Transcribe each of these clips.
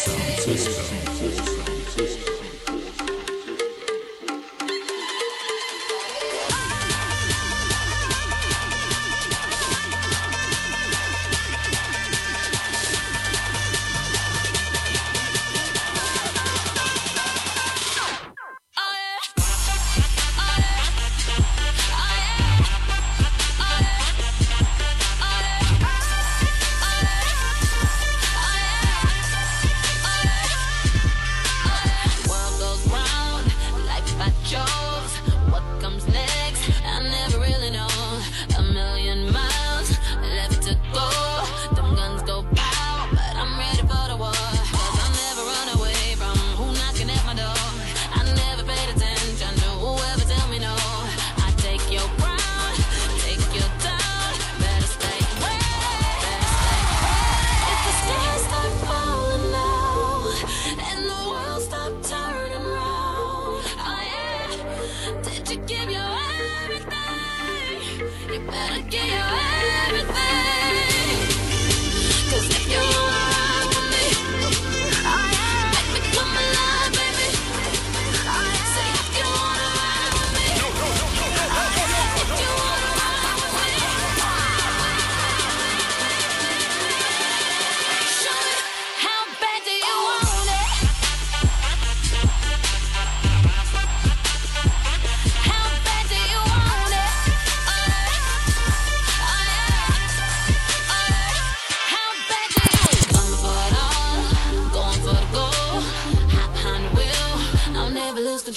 System. System.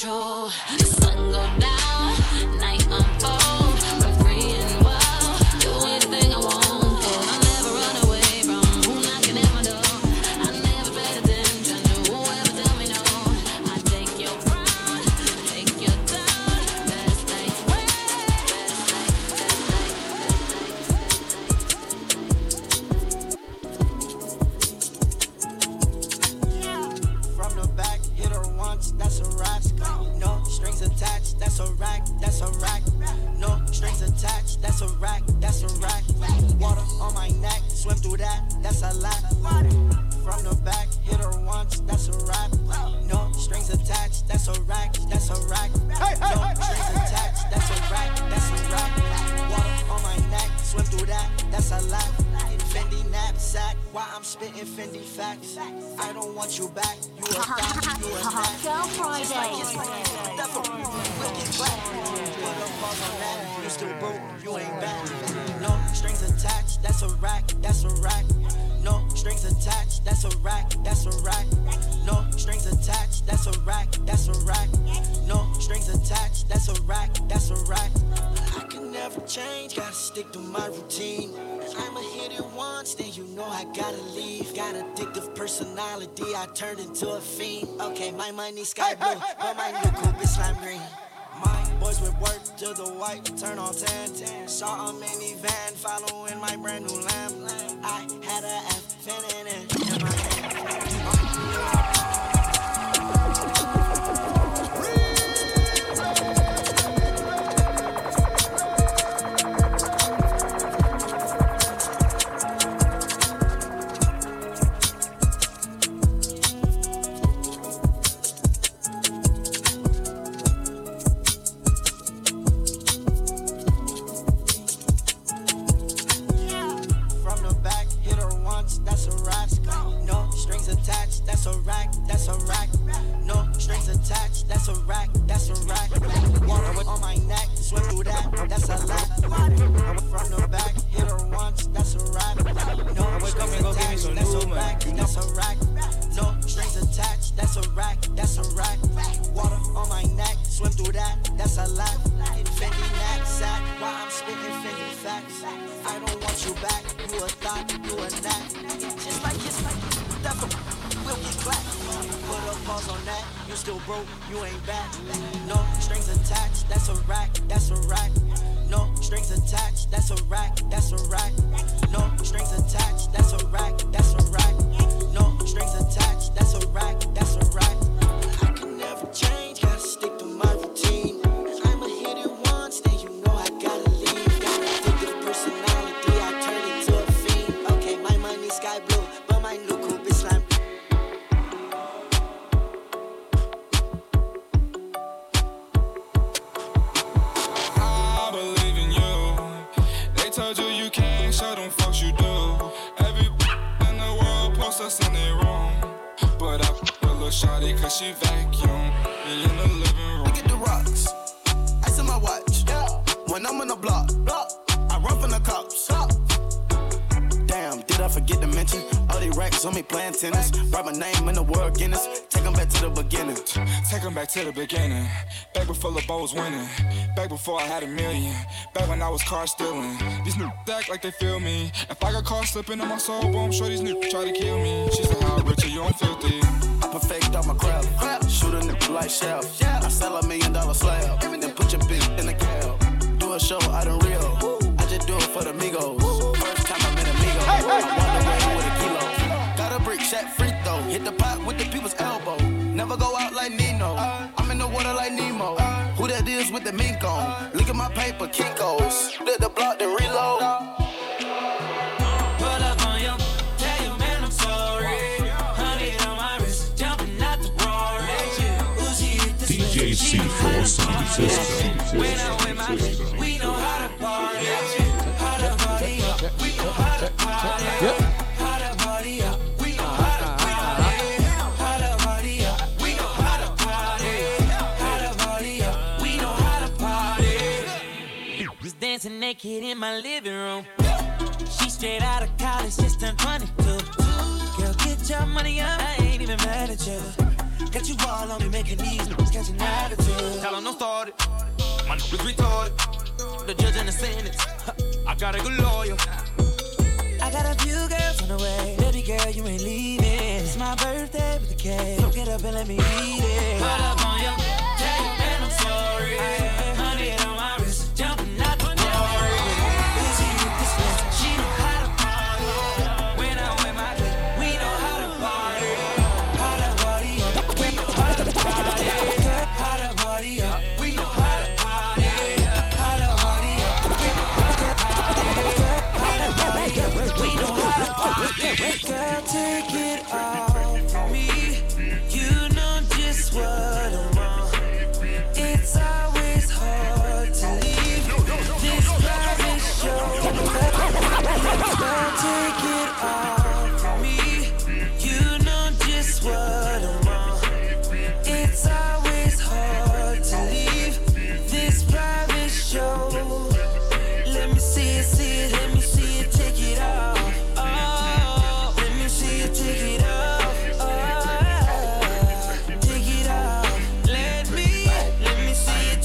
Money sky blue, but my new coupe is slime green. My boys with work to the white, turn on 10. Saw a minivan following my brand new lamp. I had a mention? All these racks on me playing tennis. Write my name in the world Guinness. Take them back to the beginning. Take them back to the beginning. Back before the was winning. Back before I had a million. Back when I was car stealing. These new act like they feel me. If I got caught slipping in my soul, boom, sure these new try to kill me. She said, How rich are you? I'm filthy. I perfect all my craft. Shoot a nigga like chef. I sell a million dollar slab. Then put your bitch in the cab. Do a show out in Rio. I just do it for the Migos. First time I met Amigos. I walked away with a kilo. Got a brick, shot free throw. Hit the pot with the people's elbow. Never go out like Nino. I'm in the water like Nemo. Who that is with the mink on? Look at my paper, Kinko's. Let the block, then reload. Pull up on you, tell your man I'm sorry. Honey on my wrist, jumping out the Rory. Uzi hit the DJ switch, she know how C4 Sound. System. When I'm with my bitch, we know how to party. How to party up, we know how to party. How to party up, naked in my living room. She straight out of college, just turned 22. Girl, get your money up. I ain't even mad at you. Got you all on me, making these niggas catch an attitude. Tell them don't start it. My niggas retarded. The judge and the sentence. I gotta go loyal. I got a few girls on the way. Baby girl, you ain't leaving. It's my birthday with the cake. So get up and let me eat it. Pull up on you. Tell you man I'm sorry. Honey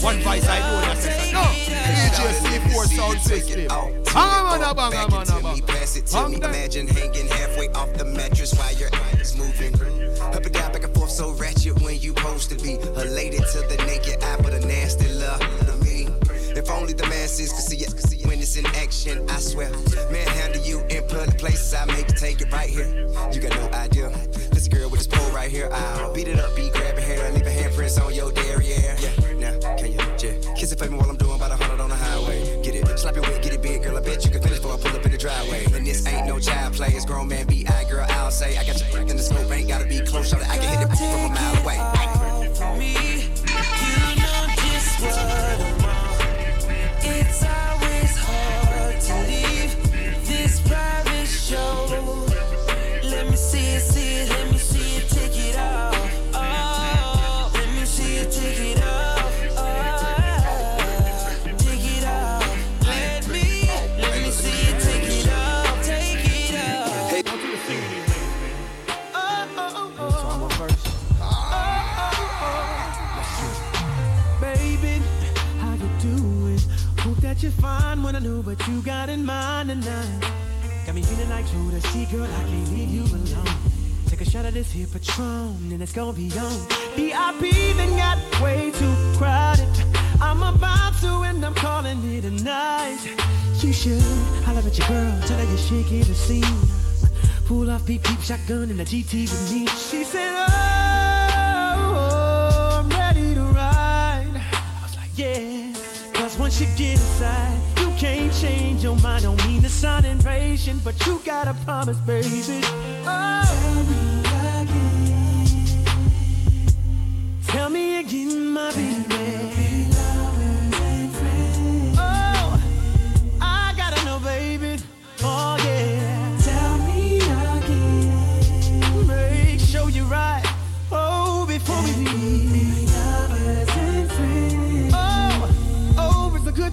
One voice I know it off. that says, Take no, it off. DJ C4 sound system. Bang on a bang Back on a into to me. Imagine hanging halfway off the mattress while your ass moving. Up and down, back and forth, so ratchet when you supposed to be. Elated to the naked eye, but a nasty love to me. If only the masses could see it, could see it when it's in action, I swear. Manhandle you in public places, I make you take it right here. You got no idea. This girl with this pole right here, I'll beat it up, be grabbing hair, leave a handprints on your derriere. Yeah, now, can you just kiss it for me while I'm doing about a hundred slap it wet, get it big, girl. I bet you can finish before I pull up in the driveway. And this ain't no child play, it's grown man B.I. Girl, I'll say I got your in the scope, ain't gotta be close, shawty. I can hit it from a mile away. Fine when I know what you got in mind tonight. Got me feeling like Jodeci, girl, I can't leave you alone. Take a shot of this here Patron, and it's gonna be on. VIP then got way too crowded. I'm about to, and I'm calling it a night. You should holler at your girl, tell her you're shaking the scene. Pull off beep beep shotgun in the GT with me. She said, Oh, you get inside, you can't change your mind. Don't mean to sound impatient, but you gotta promise, baby. Oh, tell me again. Tell me again, my baby.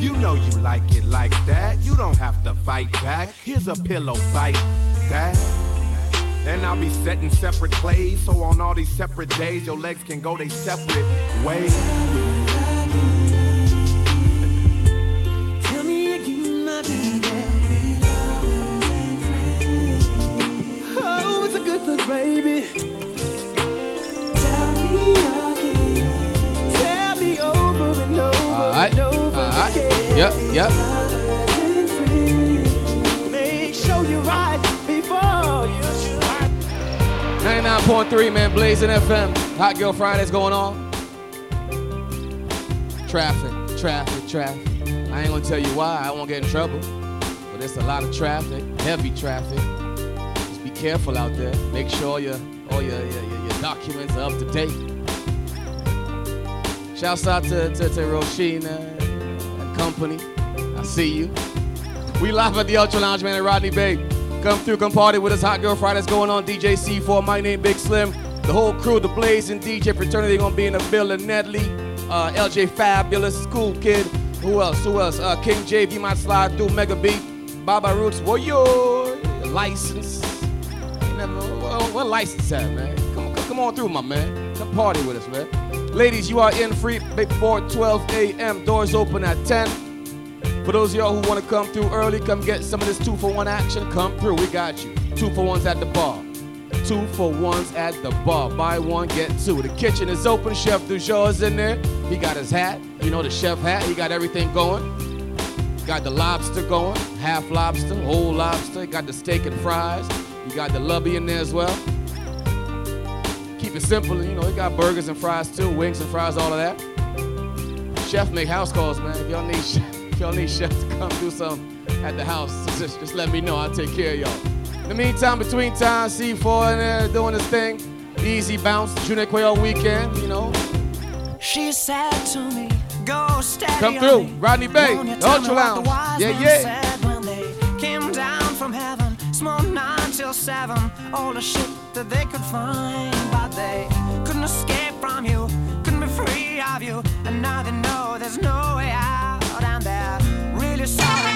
You know you like it like that. You don't have to fight back. Here's a pillow fight that. And I'll be setting separate plays. So on all these separate days, your legs can go they separate ways. Blazing FM. Hot Girl Fridays going on. Traffic, traffic, traffic. I ain't gonna tell you why, I won't get in trouble. But it's a lot of traffic, heavy traffic. Just be careful out there. Make sure your all your, your, your, documents are up to date. Shouts out to, to, to Roshina and company. I see you. We live at the Ultra Lounge, man, at Rodney Bay. Come through, come party with us. Hot Girl Fridays going on. DJ C4, my name Big Slim. The whole crew, of the Blazing DJ fraternity, gonna be in the building. Nedley, uh, LJ Fabulous, School Kid. Who else? Who else? Uh, King JV might slide through. Mega Beat, Baba Roots, Warrior, license. Never, what, what license at, man? Come, come, come on through, my man. Come party with us, man. Ladies, you are in free before 12 a.m. Doors open at 10. For those of y'all who want to come through early, come get some of this two for one action. Come through, we got you. Two for ones at the bar. Two for ones at the bar. Buy one, get two. The kitchen is open. Chef Dujour is in there. He got his hat, you know, the chef hat. He got everything going. Got the lobster going, half lobster, whole lobster. Got the steak and fries. You got the lubby in there as well. Keep it simple, you know. He got burgers and fries too, wings and fries, all of that. Chef make house calls, man. If y'all need chef, if y'all need chef to come do something at the house, just, just let me know. I'll take care of y'all. In the meantime, between time, C4 in there uh, doing his thing. Easy bounce, Junior Quail weekend, you know. She said to me, go steady Come on through. Rodney Bay, the Ultra Lounge. Yeah, yeah. said when they came down from heaven, small nine till seven, all the shit that they could find, but they couldn't escape from you, couldn't be free of you, and now they know there's no way out, and they're really sorry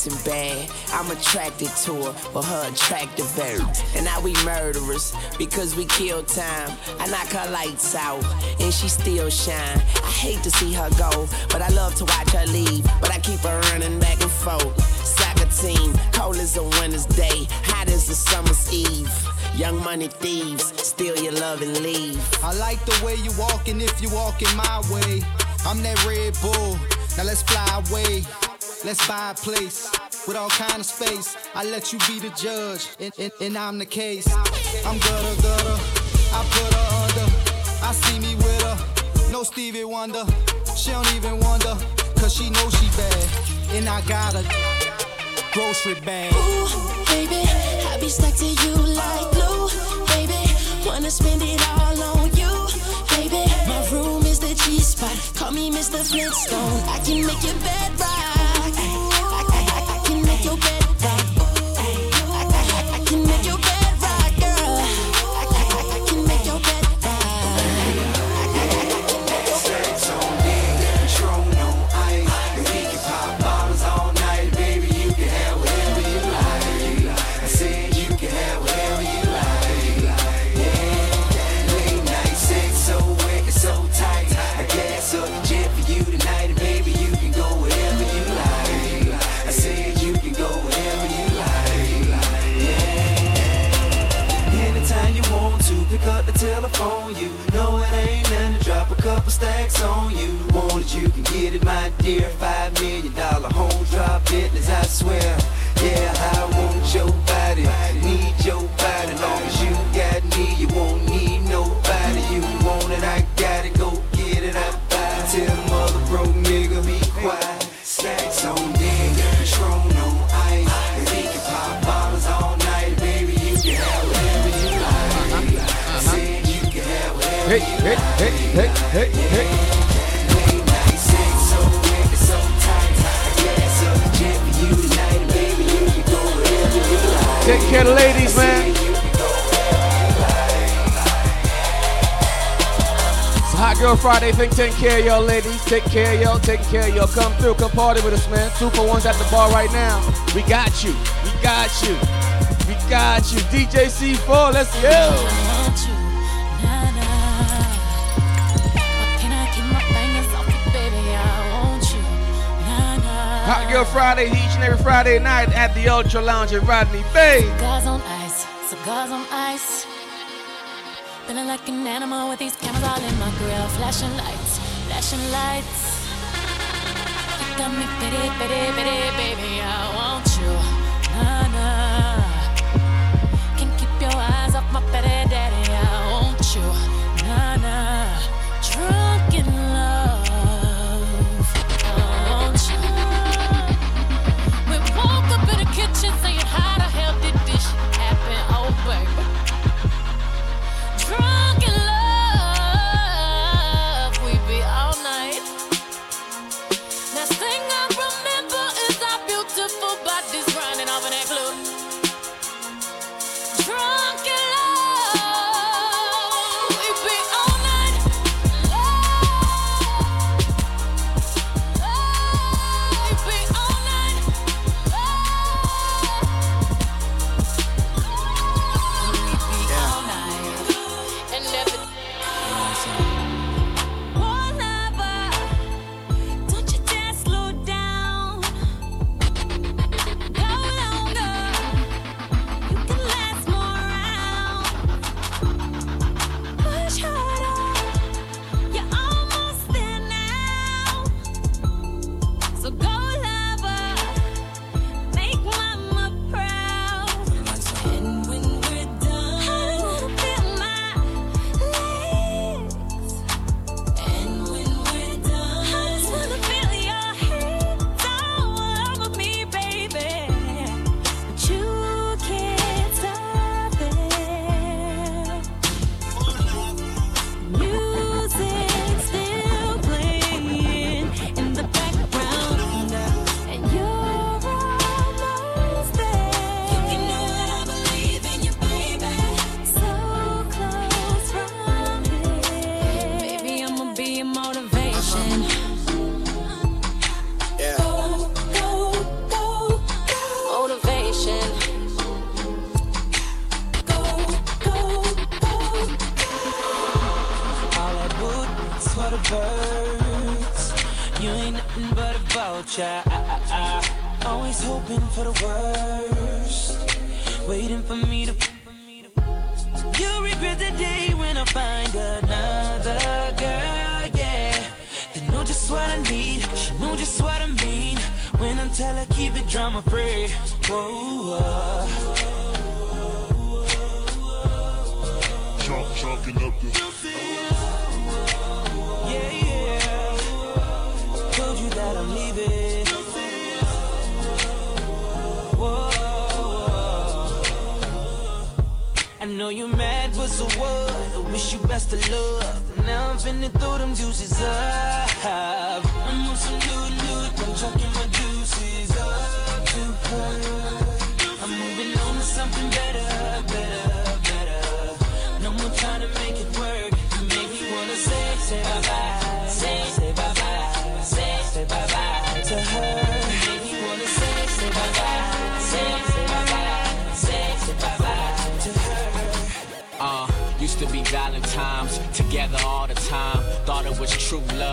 Jackson bad. I'm attracted to her for her attractive verbs. And now we murderers because we kill time. I knock her lights out and she still shine. I hate to see her go, but I love to watch her leave. But I keep her running back and forth. Soccer team, cold as a winter's day, hot as a summer's eve. Young money thieves, steal your love and leave. I like the way you walking if you walking my way. I'm that Red Bull, now let's fly away. Let's buy a place with all kind of space. I let you be the judge, and, and, and I'm the case. I'm gutter gutter, I put her under. I see me with her, no Stevie Wonder. She don't even wonder, cause she knows she bad. And I got a grocery bag. Ooh, baby, I be stuck to you like glue. Baby, wanna spend it all on you. Baby, my room is the G spot. Call me Mr. Flintstone. I can make your bed right. dear five care of the ladies, man. It's Hot Girl Friday, think take care of y'all ladies, take care of y'all, take care of y'all. Come through, come party with us, man. Two for ones at the bar right now. We got you, we got you, we got you. DJ C4, let's go. Hot Girl Friday each and every Friday night at the Ultra Lounge in Rodney Bay. Cigars on ice, cigars on ice. Feeling like an animal with these cameras all in my grill. Flashing lights, flashing lights. You got me pity, pity, pity, baby. I want you. Nah, nah. Can't keep your eyes off my petty daddy. I want you.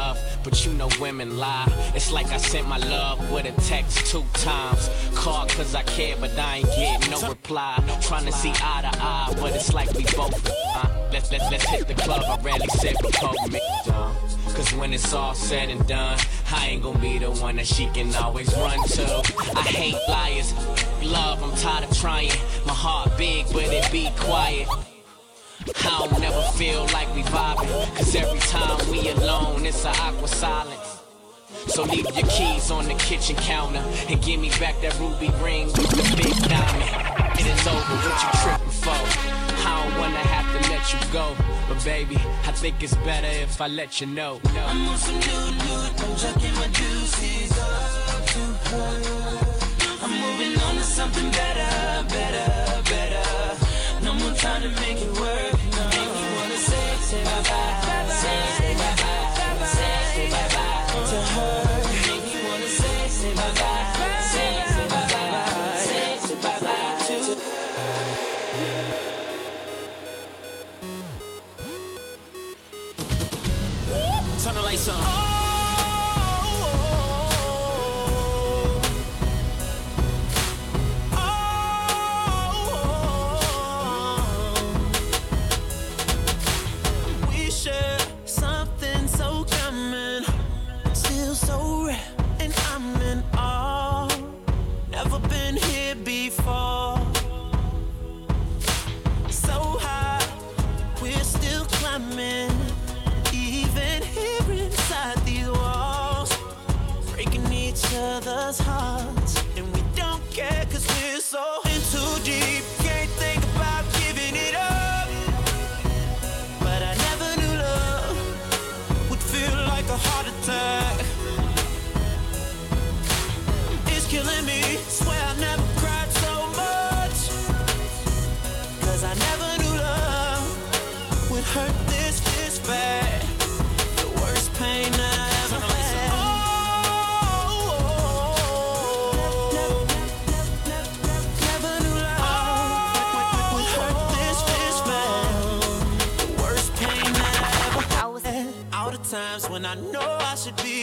Love, but you know women lie. It's like I sent my love with a text two times. Called cause I care, but I ain't get no reply. Trying to see eye to eye, but it's like we both. Uh, let's let's let's hit the club. I rarely said before me. Uh, Cause when it's all said and done, I ain't gonna be the one that she can always run to. I hate liars. Love, I'm tired of trying. My heart big, but it be quiet. I don't never feel like we vibing. Cause every time we alone, it's a awkward silence. So leave your keys on the kitchen counter and give me back that ruby ring with the big diamond. It is over, what you tripping for? I don't wanna have to let you go. But baby, I think it's better if I let you know. I'm on some new loot, I'm chucking my juices up to. I'm moving on to something better, better, better. No more trying to make it work.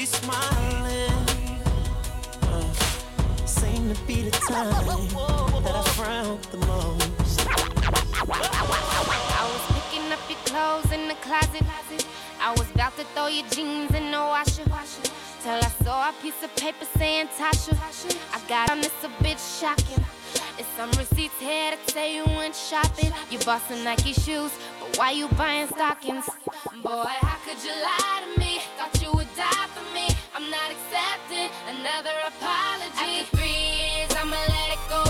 Smiling. uh, Seem to be the time that I frown the most. I was picking up your clothes in the closet. I was about to throw your jeans in the washer. Till I saw a piece of paper saying Tasha. I got on this a bit shocking. It's some receipts here to say you went shopping. You bought some Nike shoes, but why you buying stockings? Boy, how could you lie to me? Thought you would die for me. I'm not accepting another apology. After three years, I'ma let it go.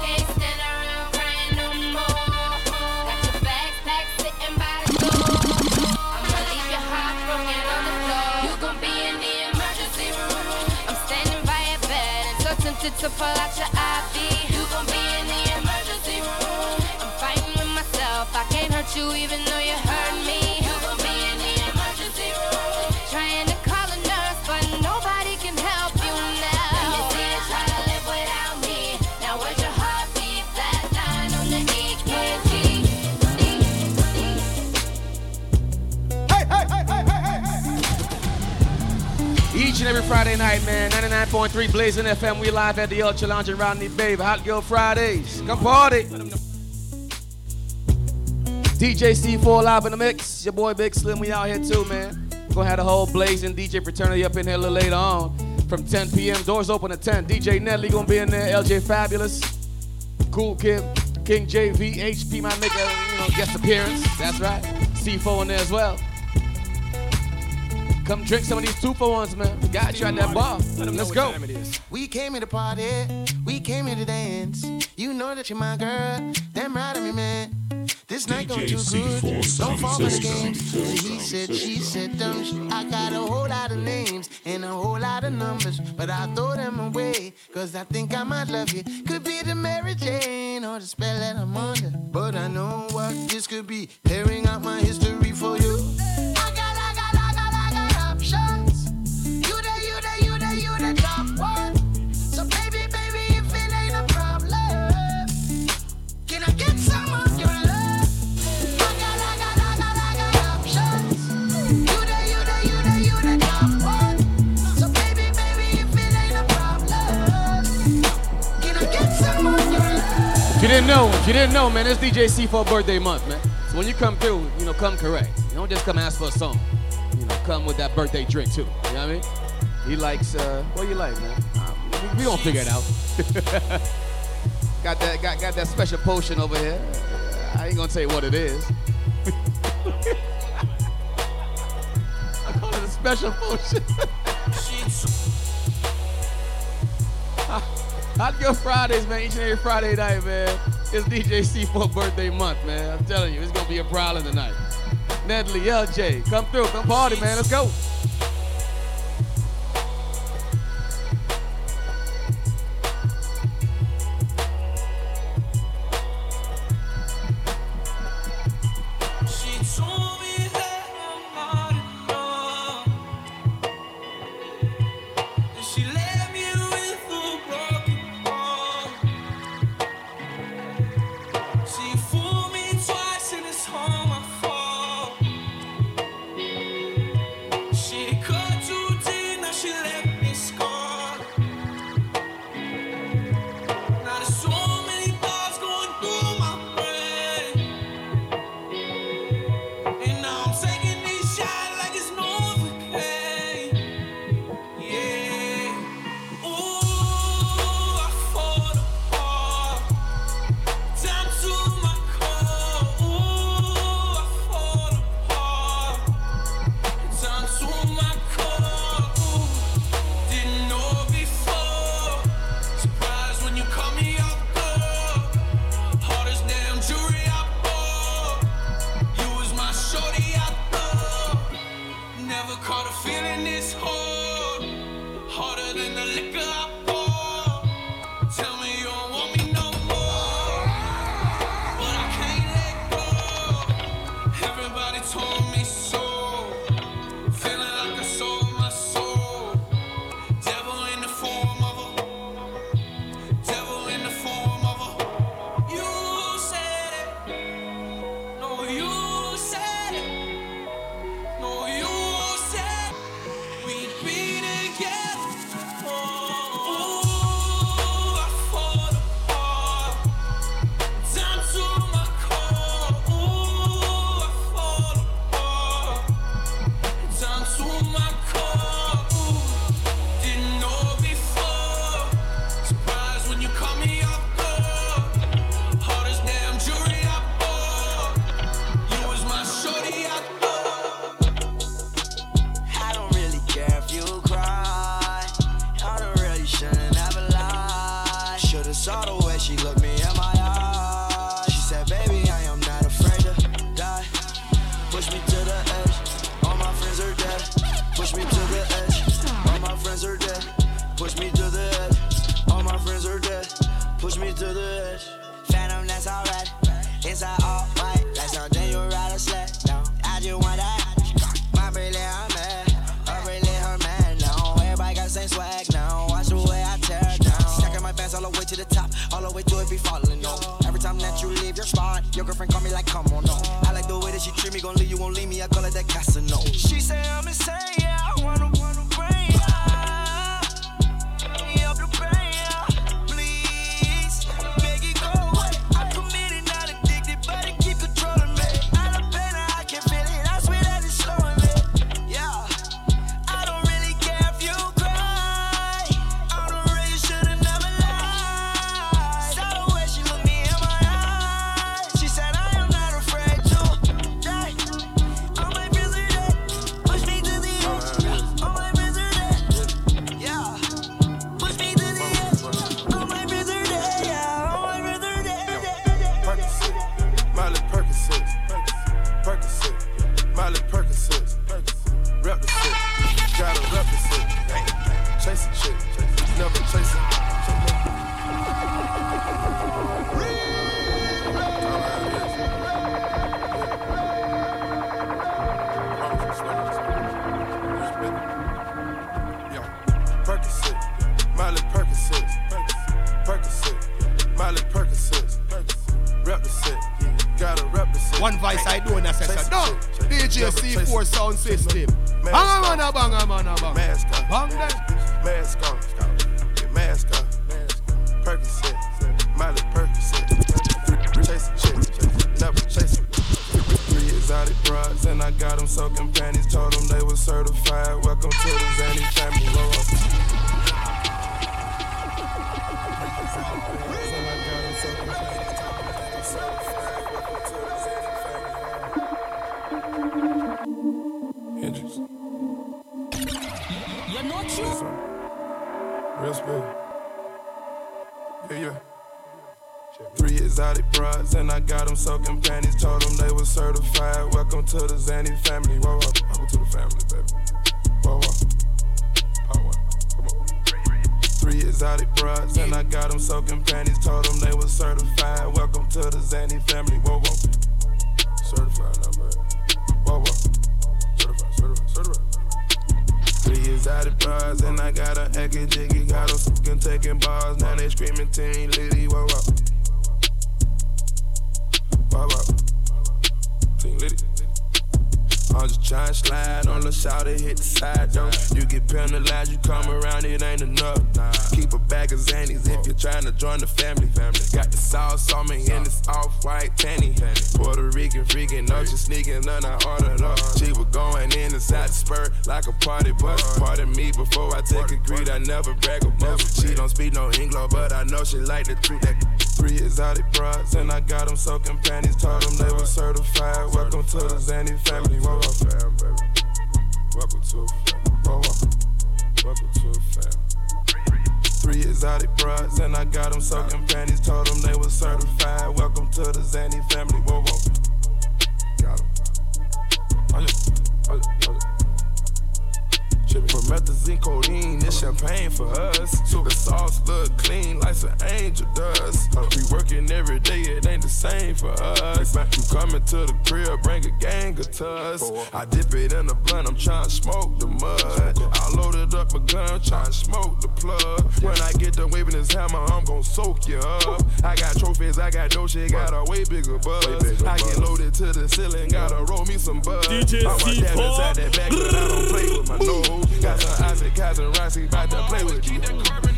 Can't stand around crying no more. Got your sitting by the door. I'ma leave your heart broken on the floor. You gon' be in the emergency room. I'm standing by your bed and to pull out your IV. You gon' be in the emergency room. I'm fighting with myself. I can't hurt you even though you hurt me. Each and every Friday night, man. 99.3 Blazing FM. We live at the Ultra Lounge and Rodney Bay. Hot Girl Fridays. Come party. DJ C4 live in the mix. Your boy Big Slim. We out here too, man. We're gonna have the whole Blazing DJ fraternity up in here a little later on. From 10 p.m. Doors open at 10. DJ Nelly gonna be in there. LJ Fabulous. Cool Kim. King JV. HP might make a you know, guest appearance. That's right. C4 in there as well. Come drink some of these two for ones, man. We got you at that bar. Let's go. We came here to party, we came here to dance. You know that you're my girl, damn right of me, man. This night going too good, don't fall for the games. He said, she said, dumb shit. I got a whole lot of names and a whole lot of numbers, but I throw them away, cause I think I might love you. Could be the Mary Jane or the spell that I'm under, but I know what this could be. Tearing out my history for you. Didn't know, if you didn't know, man, it's DJ C4 birthday month, man. So when you come through, you know, come correct. You don't just come ask for a song. You know, come with that birthday drink too. You know what I mean? He likes, uh, what you like, man? We, we gonna figure it out. got that, got, got that special potion over here. I ain't gonna tell you what it is. I call it a special potion. Hot Girl Fridays, man. Each and every Friday night, man. It's DJ C4 birthday month, man. I'm telling you, it's gonna be a problem tonight. Nedley, LJ, come through, come party, man. Let's go. Hit the side. You get penalized, you come around, it ain't enough. Keep a bag of Xannies if you're trying to join the family. Got the sauce on me and it's off white tanny. Puerto Rican freaking, no, she sneaking, none I ordered up. She was going in inside the spur like a party bus. Pardon me before I take a greed, I never brag above. She don't speak no English, but I know she like the truth. That three exotic broads, and I got them soaking panties. Told them they were certified. Welcome to the Xanny family. Whoa, Welcome to a fam. Whoa. Welcome to a fam. Three exotic broads, and I got them soaking panties. Told them they were certified. Welcome to the Xanny family. Whoa, whoa. Got 'em. Oh, yeah. Oh, yeah. Oh, yeah. Promethazine, codeine, this champagne for us. So the sauce look clean like some angel does. Uh, we working every day, it ain't the same for us. You coming to the crib, bring a gang of tuss. I dip it in the blunt, I'm trying to smoke the mud. I loaded up a gun, trying to smoke the plug. When I get done waving this hammer, I'm gon' soak you up. I got trophies, I got dough, shit, got a way bigger buzz. I get loaded to the ceiling, gotta roll me some buzz. DJ I'm a dad inside that bag, but I don't play with my nose. Got some Isaac, Kaiser, Rossi, about to play with you.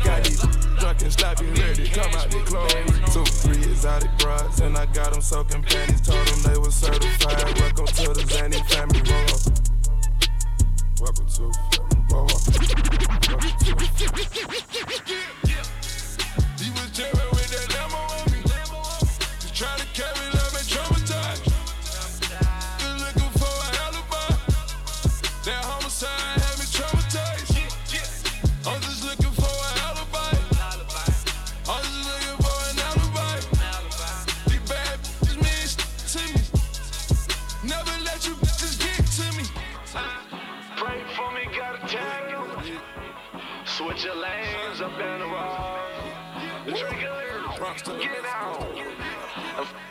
Got these drunk and sloppy, ready to come out their clothes. Two, three exotic broads, and I got them soaking panties. Told them they were certified. Welcome to the Xanny family. Welcome to roll. Welcome to out, get out.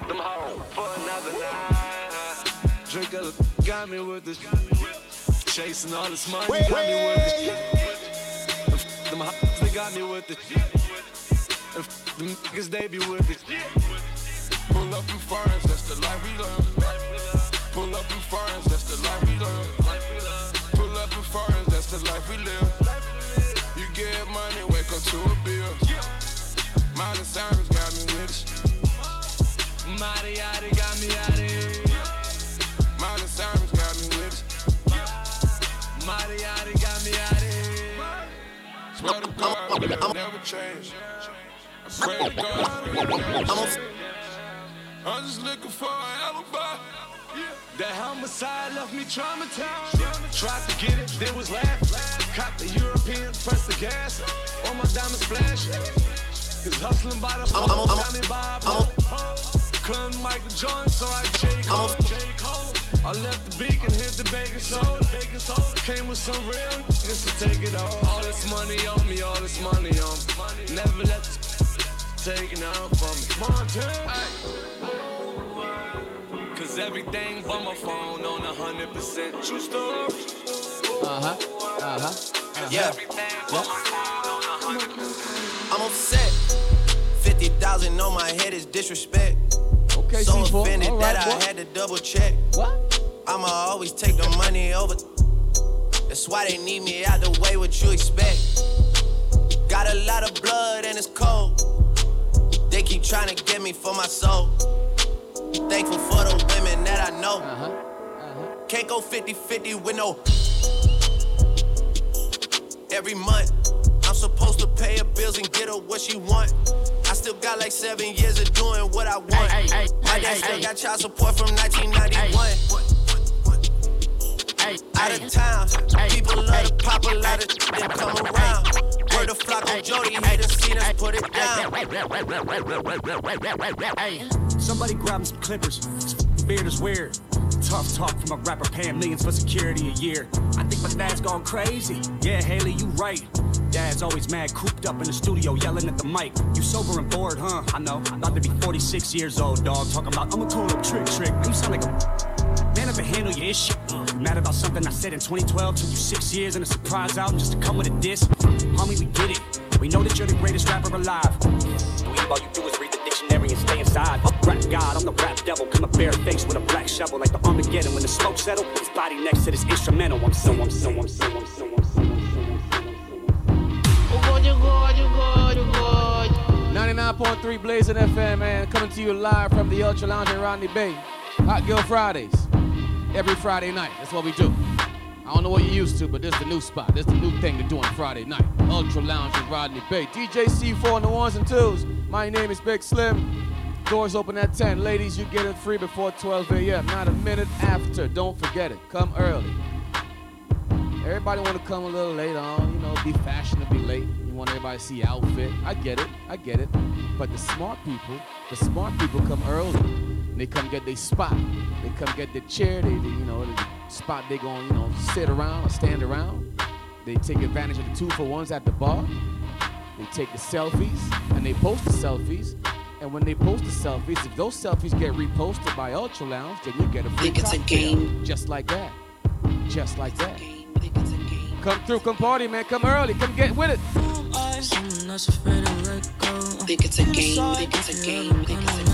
Them hoes for another night. Drinker got me with this. Chasing all this money, got me with this. Them hoes, they got me with this. Them niggas, they be with this. Pull up in foreigns, that's the life we live. Pull up in foreigns, that's the life we live. Pull up in foreigns, that's the life we live. Miley Cyrus got me with Miley Mariotti got me out Miley Cyrus got me with Miley Mariotti got me out Swear to God, will never change. I swear to God, will never change. I'm just looking for an alibi. That homicide left me traumatized. Tried to get it, there was laugh. Cop the European, press the gas. All my diamonds flash. Cause hustling by the I'm- I'm- phone, I'm- diamond by a pole. Clung Michael Jordan, so I J. Cole. J. Cole. I left the beacon, hit the bacon soda. Bacon soda. Came with some real niggas to take it all. All this money on me, all this money on me. Never let this taken out from me. Montana. Cause everything but my phone on a hundred percent true story. Uh huh. Uh huh. Yeah. I'm upset. 50,000 on my head is disrespect. Okay, so C4. offended All that right, I had to double check. What? I'ma always take the money over. That's why they need me out the way, what you expect. Got a lot of blood and it's cold. They keep trying to get me for my soul. Thankful for the women that I know. Uh-huh, uh-huh. Can't go 50 50 with no. Every month, I'm supposed to pay her bills and get her what she want. I still got like seven years of doing what I want. My dad still got child support from 1991. Out of town, people love to pop a lot of then come around. Word of flock on Jody, he done seen us put it down. Somebody grab him some clippers. Beard is weird. Tough talk from a rapper paying millions for security a year. I think my dad's gone crazy. Yeah, Hailie, you right. Dad's always mad, cooped up in the studio, yelling at the mic. You sober and bored, huh? I know. I'm about to be 46 years old, dog. Talking about I'm a cool up trick trick. You sound like a man up and handle your issue. Mad about something I said in 2012? Took you six years and a surprise album just to come with a diss. Homie, we get it. We know that you're the greatest rapper alive. All you do is read and stay inside. Rap God, I'm the rap devil. Come a bare face with a black shovel like the Armageddon. When the smoke settle, his body next to this instrumental. I'm so, I'm so, I'm so, I'm so, I'm so. 99.3 Blazing FM, man. Coming to you live from the Ultra Lounge in Rodney Bay. Hot Girl Fridays. Every Friday night. That's what we do. I don't know what you're used to, but this is the new spot. This is the new thing to do on Friday night. Ultra Lounge in Rodney Bay. DJ C4 on the ones and twos. My name is Big Slim. Doors open at 10. Ladies, you get it free before 12 a.m. Not a minute after. Don't forget it. Come early. Everybody want to come a little late on, you know, be fashionably late. You want everybody to see outfit. I get it, I get it. But the smart people, the smart people come early. They come get their spot. They come get their chair. They, they you know, the spot they gonna, you know, sit around or stand around. They take advantage of the two for ones at the bar. They take the selfies and they post the selfies. And when they post the selfies, if those selfies get reposted by Ultra Lounge, then you get a free Think it's a game. Just like that. Just like that. Come through, come party, man. Come early. Come get with it. Someone that's afraid to let go. Think it's a game, think it's a game, think it's a game.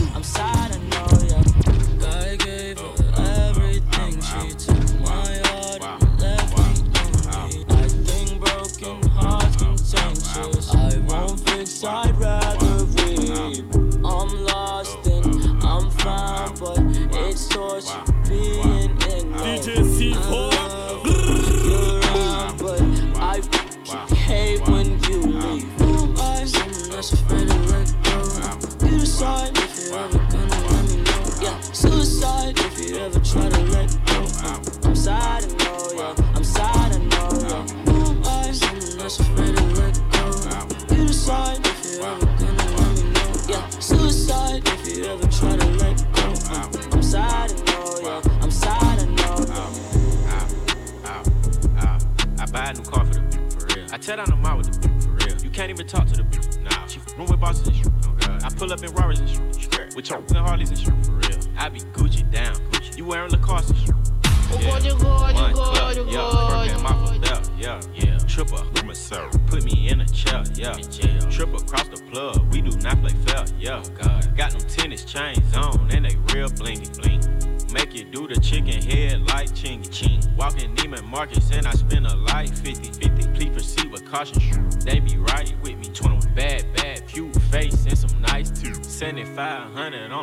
It's torture being in for real. I tear down the mall with the for real. You can't even talk to the bitch. Nah, she room with bosses and shit. Oh God. I pull up in Rarers and shit. With your and Harleys and shit, for real. I be Gucci down. Gucci. You wearing Lacoste and shit.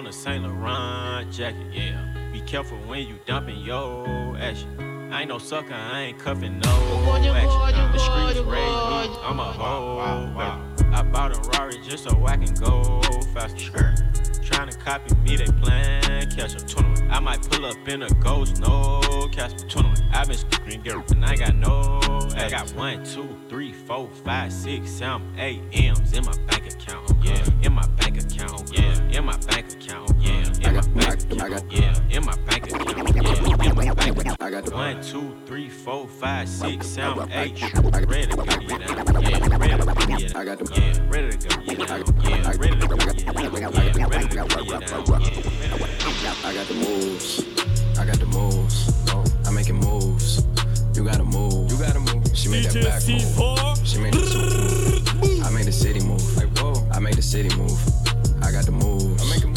A Saint Laurent jacket, yeah. Be careful when you dumping your action. I ain't no sucker, I ain't cuffing no action. The streets raised me, I'm a hoe. baby. I bought a Rari just so I can go faster. Trying to copy me, they plan catch up 21. I might pull up in a ghost, no catch Casper 21. I've been screaming, girl, and I got no. I got one, two, three, four, five, six, seven, eight M's in my bank account. Yeah, in my bank my bank account. Yeah, in my bank account. Yeah, in my bank account. I got one, two, three, four, five, six, seven, eight. Ready to go, get down. Yeah, ready to go, get down. I got the yeah, ready to go, get down. Yeah, ready to go, get down. Yeah, ready to go, get down. Yeah. I got the moves. I got the moves. I'm making moves. You gotta move. You gotta move. She made that back move. She made the I made the city move. Like whoa. I made the city move. I got the moves. I make moves. I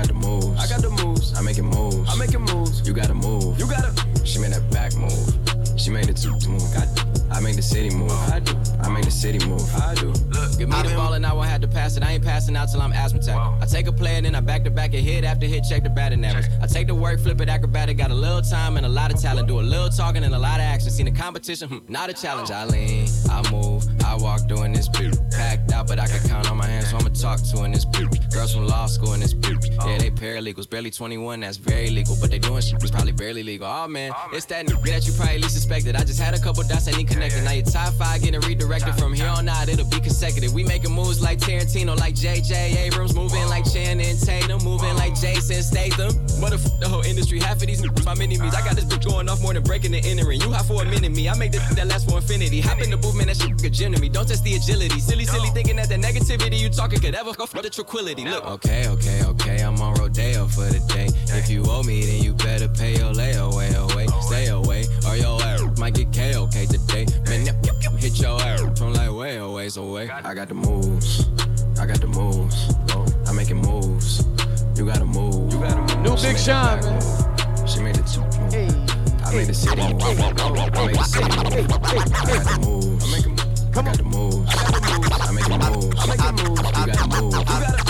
got the moves. I got the moves. I'm making moves. I'm making moves. You gotta move. You gotta. She made that back move. She made the two move. I made the city move. I do. I made the city move. I do. Look, give me the ball and I won't have to pass it. I ain't passing out till I'm asthmatic. I take a play and then I back to back and hit after hit, check the batting average. I take the work, flip it acrobatic. Got a little time and a lot of talent. Do a little talking and a lot of action. Seen the competition, hmm, not a challenge. I lean, I move, I walk doing this. Packed out, but I can count on my hands, so I'ma talk to in this. Girls from law school in this beat. Yeah, they paralegals, barely 21, that's very legal. But they doing shit was probably barely legal. Oh, oh man, it's that nigga that you probably least suspected. I just had a couple dots that need connected. Now your top five getting redirected from here on out, it'll be consecutive. We making moves like Tarantino, like JJ Abrams, moving like Channing Tatum, moving like Jason Statham. Motherfuck the whole industry, half of these niggas my mini me's. I got this bitch going off more than breaking and entering. You hot for a minute, me. I make this that last for infinity. Hop in the man, that shit a gym to me. Don't test the agility. Silly, silly thinking that the negativity you talking could ever go for the tranquility. Look, okay, okay, okay, I'm on Rodeo for the day. If you owe me, then you better pay your layaway away. Stay away, or your ass might get KOK today. Man, yep, yep, yep, hit your ass from like way a ways away. I got the moves. I got the moves. I'm making moves. You gotta move. You gotta move. New She Big made Sean, man. She made it two move. I made the city. I made the city. I got the moves. I make moves. I got the moves. I make the moves. I make the moves. You gotta move. You gotta.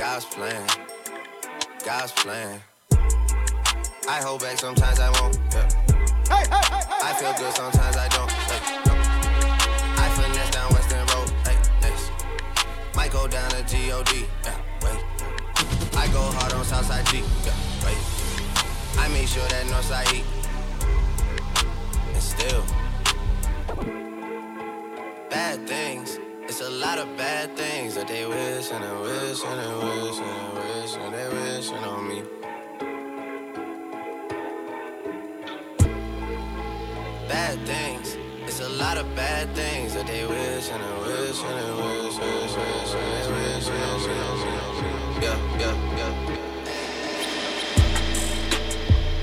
God's plan, God's plan. I hold back sometimes I won't. Yeah. I feel good sometimes I don't. Hey, no. I finesse down Weston Road. Hey, next. Might go down to G-O-D. Yeah, wait. I go hard on Southside G. Yeah, wait. I make sure that Northside eat. And still. Bad things. It's a lot of bad things that they wish and they wish and they wish and they wish and they wishing on me. bad things. It's a lot of bad things that they wish and they wish and they wish and they wish they wish and they wish. Yeah, yeah, yeah.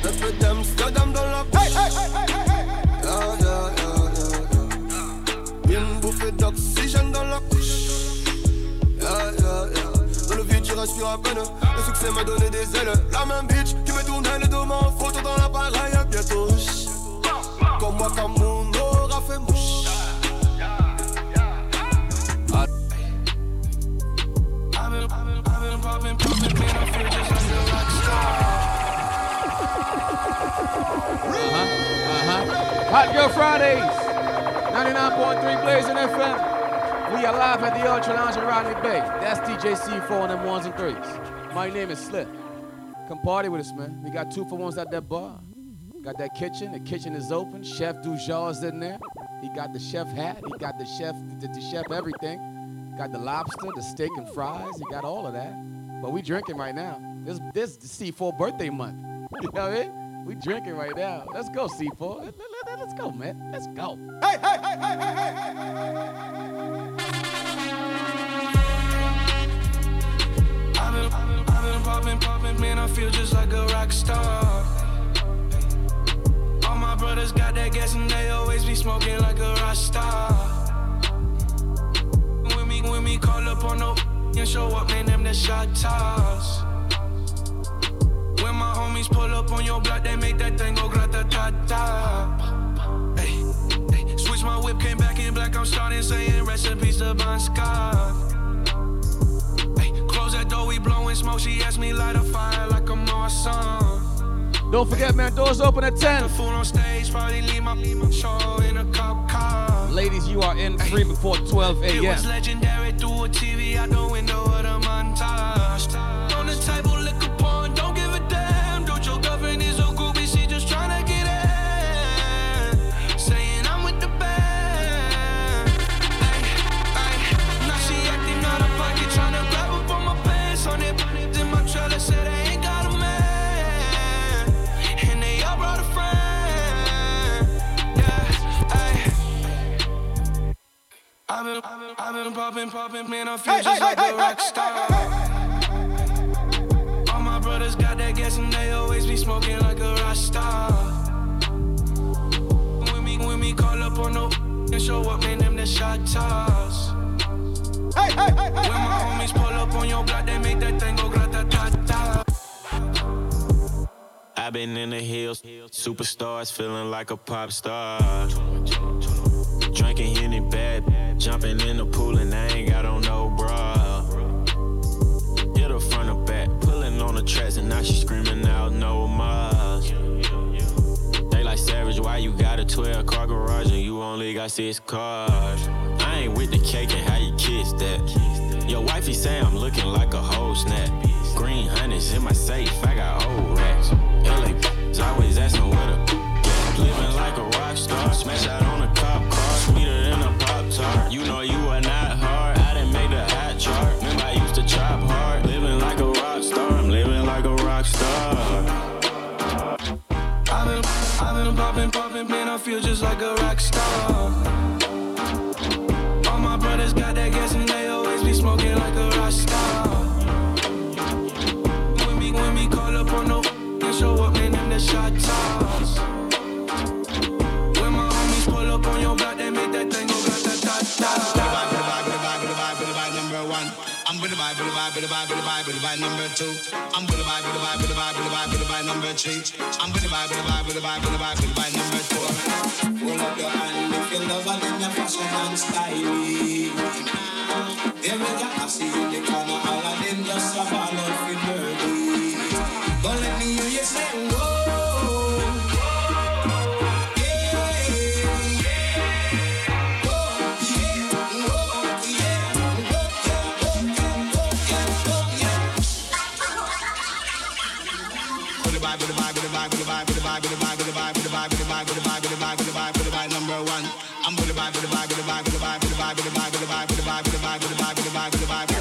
Lève d'Amsterdam dans la le vide, j'y respire à peine. Le succès m'a donné des ailes. La même bitch qui me tournait les deux mains en photo dans l'appareil. À bientôt. Comme moi, comme mon aura fait mouche. Ah. I've been, I've been, I've been popping, popping, man, I feel just like a rock star. Uh-huh. Hot Girl Fridays. 99.3 Blazing FM. We are live at the Ultra Lounge in Rodney Bay. That's DJ C4 and them ones and threes. My name is Slip. Come party with us, man. We got two for ones at that bar. Got that kitchen. The kitchen is open. Chef Dujar's in there. He got the chef hat. He got the chef, the, the chef everything. Got the lobster, the steak and fries. He got all of that. But we drinking right now. This this C4 birthday month. You know what I mean? We drinking right now. Let's go C4. Let, let, us go, man. Let's go. Hey, hey, hey, hey, hey, hey, hey. I've been, Popping, popping, man. I feel just like a rock star. All my brothers got that gas and they always be like a. When when call up on no and show up, man, them the shot toss. When my homies pull up on your block, they make that thing go grata ta ta. Hey, hey, switch my whip, came back in black. I'm starting saying recipes to Bon Scott. Hey, close that door, we blowing smoke. She asked me light a fire like I'm Morrison. Don't forget, man, doors open at 10. The fool on stage probably leave my, leave my show in a cop car. Ladies, you are in free before 12 It was a.m. legendary through a TV out the window of the montage. On the table, I've been, I've been, popping, popping, man. I feel Hey, just hey, like hey, a hey, rock hey, star. All my brothers got that gas and they always be smoking like a rock star. When me, when me call up on no and show up, man, them the shot toss. Hey, hey, hey, hey, When my homies pull up on your block, they make that thing go grata ta ta. I've been in the hills, superstars feeling like a pop star. Drinking Henny bad, jumping in the pool and I ain't got on no bra. Hit her front or back, pulling on the tracks and now she screaming out no more. They like savage, why you got a 12 car garage and you only got six cars? I ain't with the cake and how you kiss that. Your wifey say I'm looking like a whole snap. Green honey's in my safe, I got old racks. LA always asking where feel just like a rock star. Vibe, with the vibe, with the vibe, with the number two. I'm with the vibe, with the vibe, with the vibe, with the vibe, with the vibe number three. I'm with the vibe, with the vibe, with the vibe, with the vibe, with the vibe number four. Hold up your hand if you love and then your fashion and. There we go, I see you in the corner, all of them just a ball of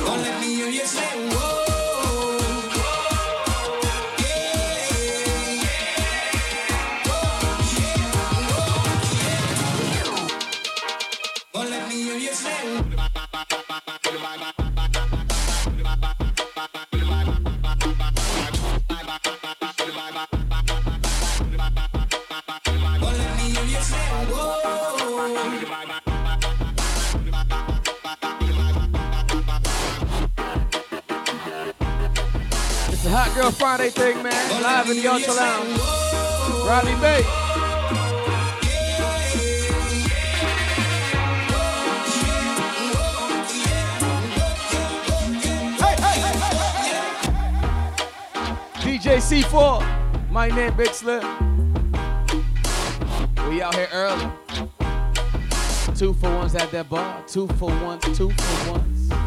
Don't let me hear you say Hot Girl Friday thing, man. Live in the Ultra Lounge. Rodney Bay. DJ C4, my name Big Slim. We out here early. Two for ones at that bar. Two for ones, two for ones.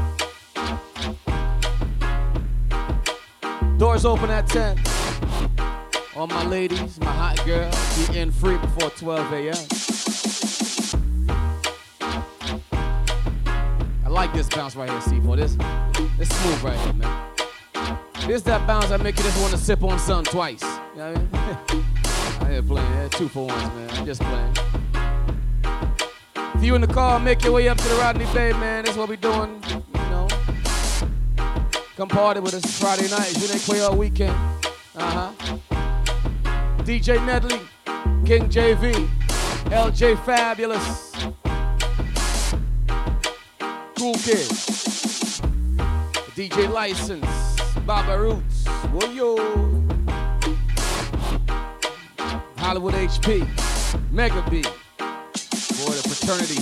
Doors open at 10. All my ladies, my hot girl, be in free before 12 a.m. I like this bounce right here, C4. This, this smooth right here, man. This that bounce I make you just want to sip on something twice. You know what I mean? I here playing. Yeah, two for ones, man. I'm just playing. If you in the car, make your way up to the Rodney Bay, man. That's what we doing. Come party with us Friday night. You didn't play all weekend. Uh huh. DJ Nedley, King JV, LJ Fabulous, Cool Kid, DJ License, Baba Roots, Woyo, Hollywood HP, Mega B eternity.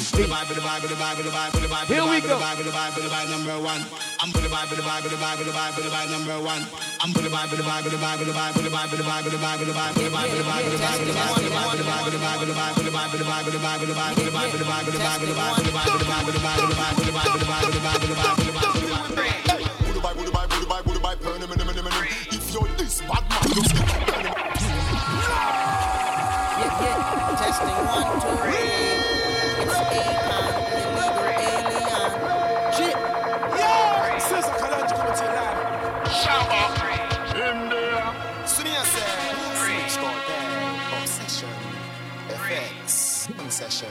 Here we go. Number one. I'm number one. If you're this bad man, you. Yeah, yeah. Testing one, two, three session.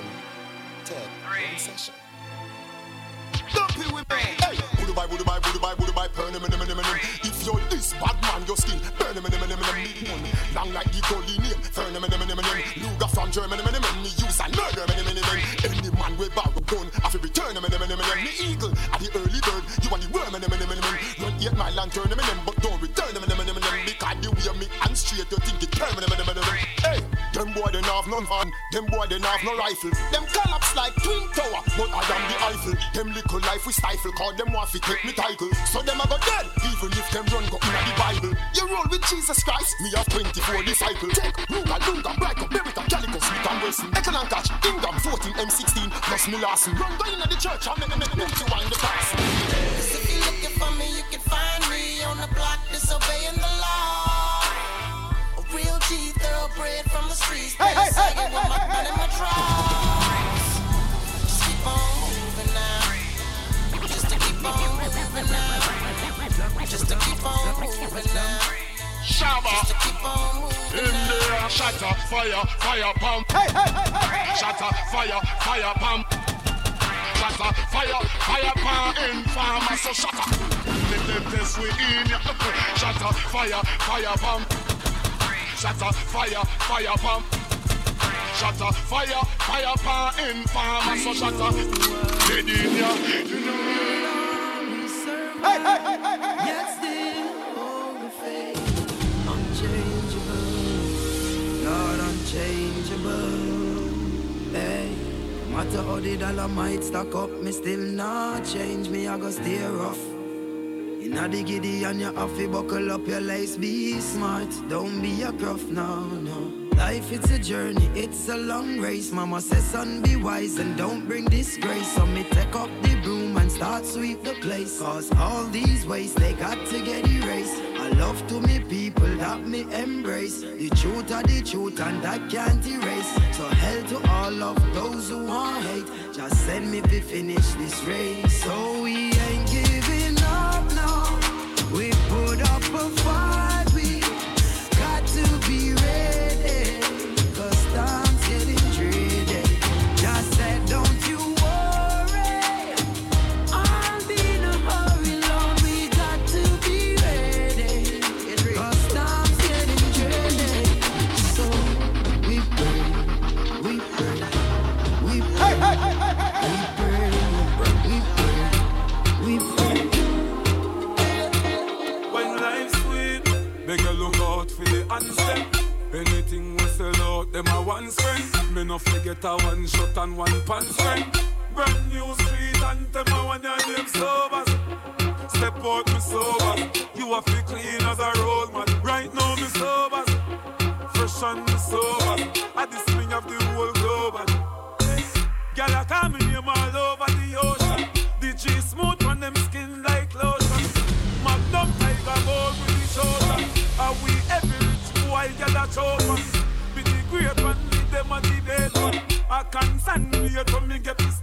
Ted, three session. Dumpy with me. Hey, woody bye, woody bye, woody bye, woody bye. Pernim, pernim your skin burn him, him, him, him. Long like the Gully name, burn him, him, him, him. Luger from Germany, him, him. Me use and murder him, him, him. Any man with barrel gun, feel return him, him, him, him. Me eagle at the early bird, you are the worm, him, him, him, him. Run eight mile and turn him, him, but don't return him, him, him, him. Because the way me and straight, you think it turn him, him, him, him. Hey, them boy they have none fun, them boy they have no rifle. Them collapse like twin tower, but I am the Eiffel. Them little life we stifle, call them want to take me title. So them a go dead, even if them run go in the Bible. You roll with Jesus Christ, me have 24 disciples. Take Ruga, Lunga, Brighton, Beretta, Calico, Smith and Wesson. Echelon Catch, Ingham, 14, M16, plus me Larson. Run go in the church, I'm gonna make you the pass. If you're looking for me, you can find me on the block disobeying the law. A real G thoroughbred from the streets. Hey, hey, hey, hey, with my gun and my drawers. Just keep on moving now. Just to keep on moving now. Just to keep on moving now. Shabba. Just to keep on moving In there, shatter, fire, fire, pump. Hey, hey, hey, hey. Shatter, fire, fire, pump. Shatter, fire, fire, pump. In farmer, so shatter. Let them test we in ya. Shatter, fire, fire, pump. Shatter, fire, fire, pump. Shatter, fire, fire, pump. In farmer, so shatter. Dead in ya. Hey, hey, hey, hey, hey. Yet still hold the faith. Unchangeable. Lord, unchangeable. Hey, no matter how the dollar might stack up, me still not change. Me, I go stay rough. Inna the giddy and you have to buckle up your lace. Be smart, don't be a gruff, no, no. Life it's a journey, it's a long race. Mama says, son, be wise and don't bring disgrace. So me take up the broom and start sweep the place. Cause all these ways they got to get erased. I love to me people that me embrace. The truth are the truth and that can't erase. So hell to all of those who want hate. Just send me to finish this race. So we them a one friend. Me no forget a one shot and one pants friend. Brand new street and them a one your name sobers. Step out me sober. You a fi clean as a road man. Right now me sobers. Fresh and me sober. At the swing of the whole globe. Girl, I call me name all over the ocean. The G smooth on them skin like lotion. Magnum tiger gold with the shoulder. Are we every rich boy, girl, a wait till me get the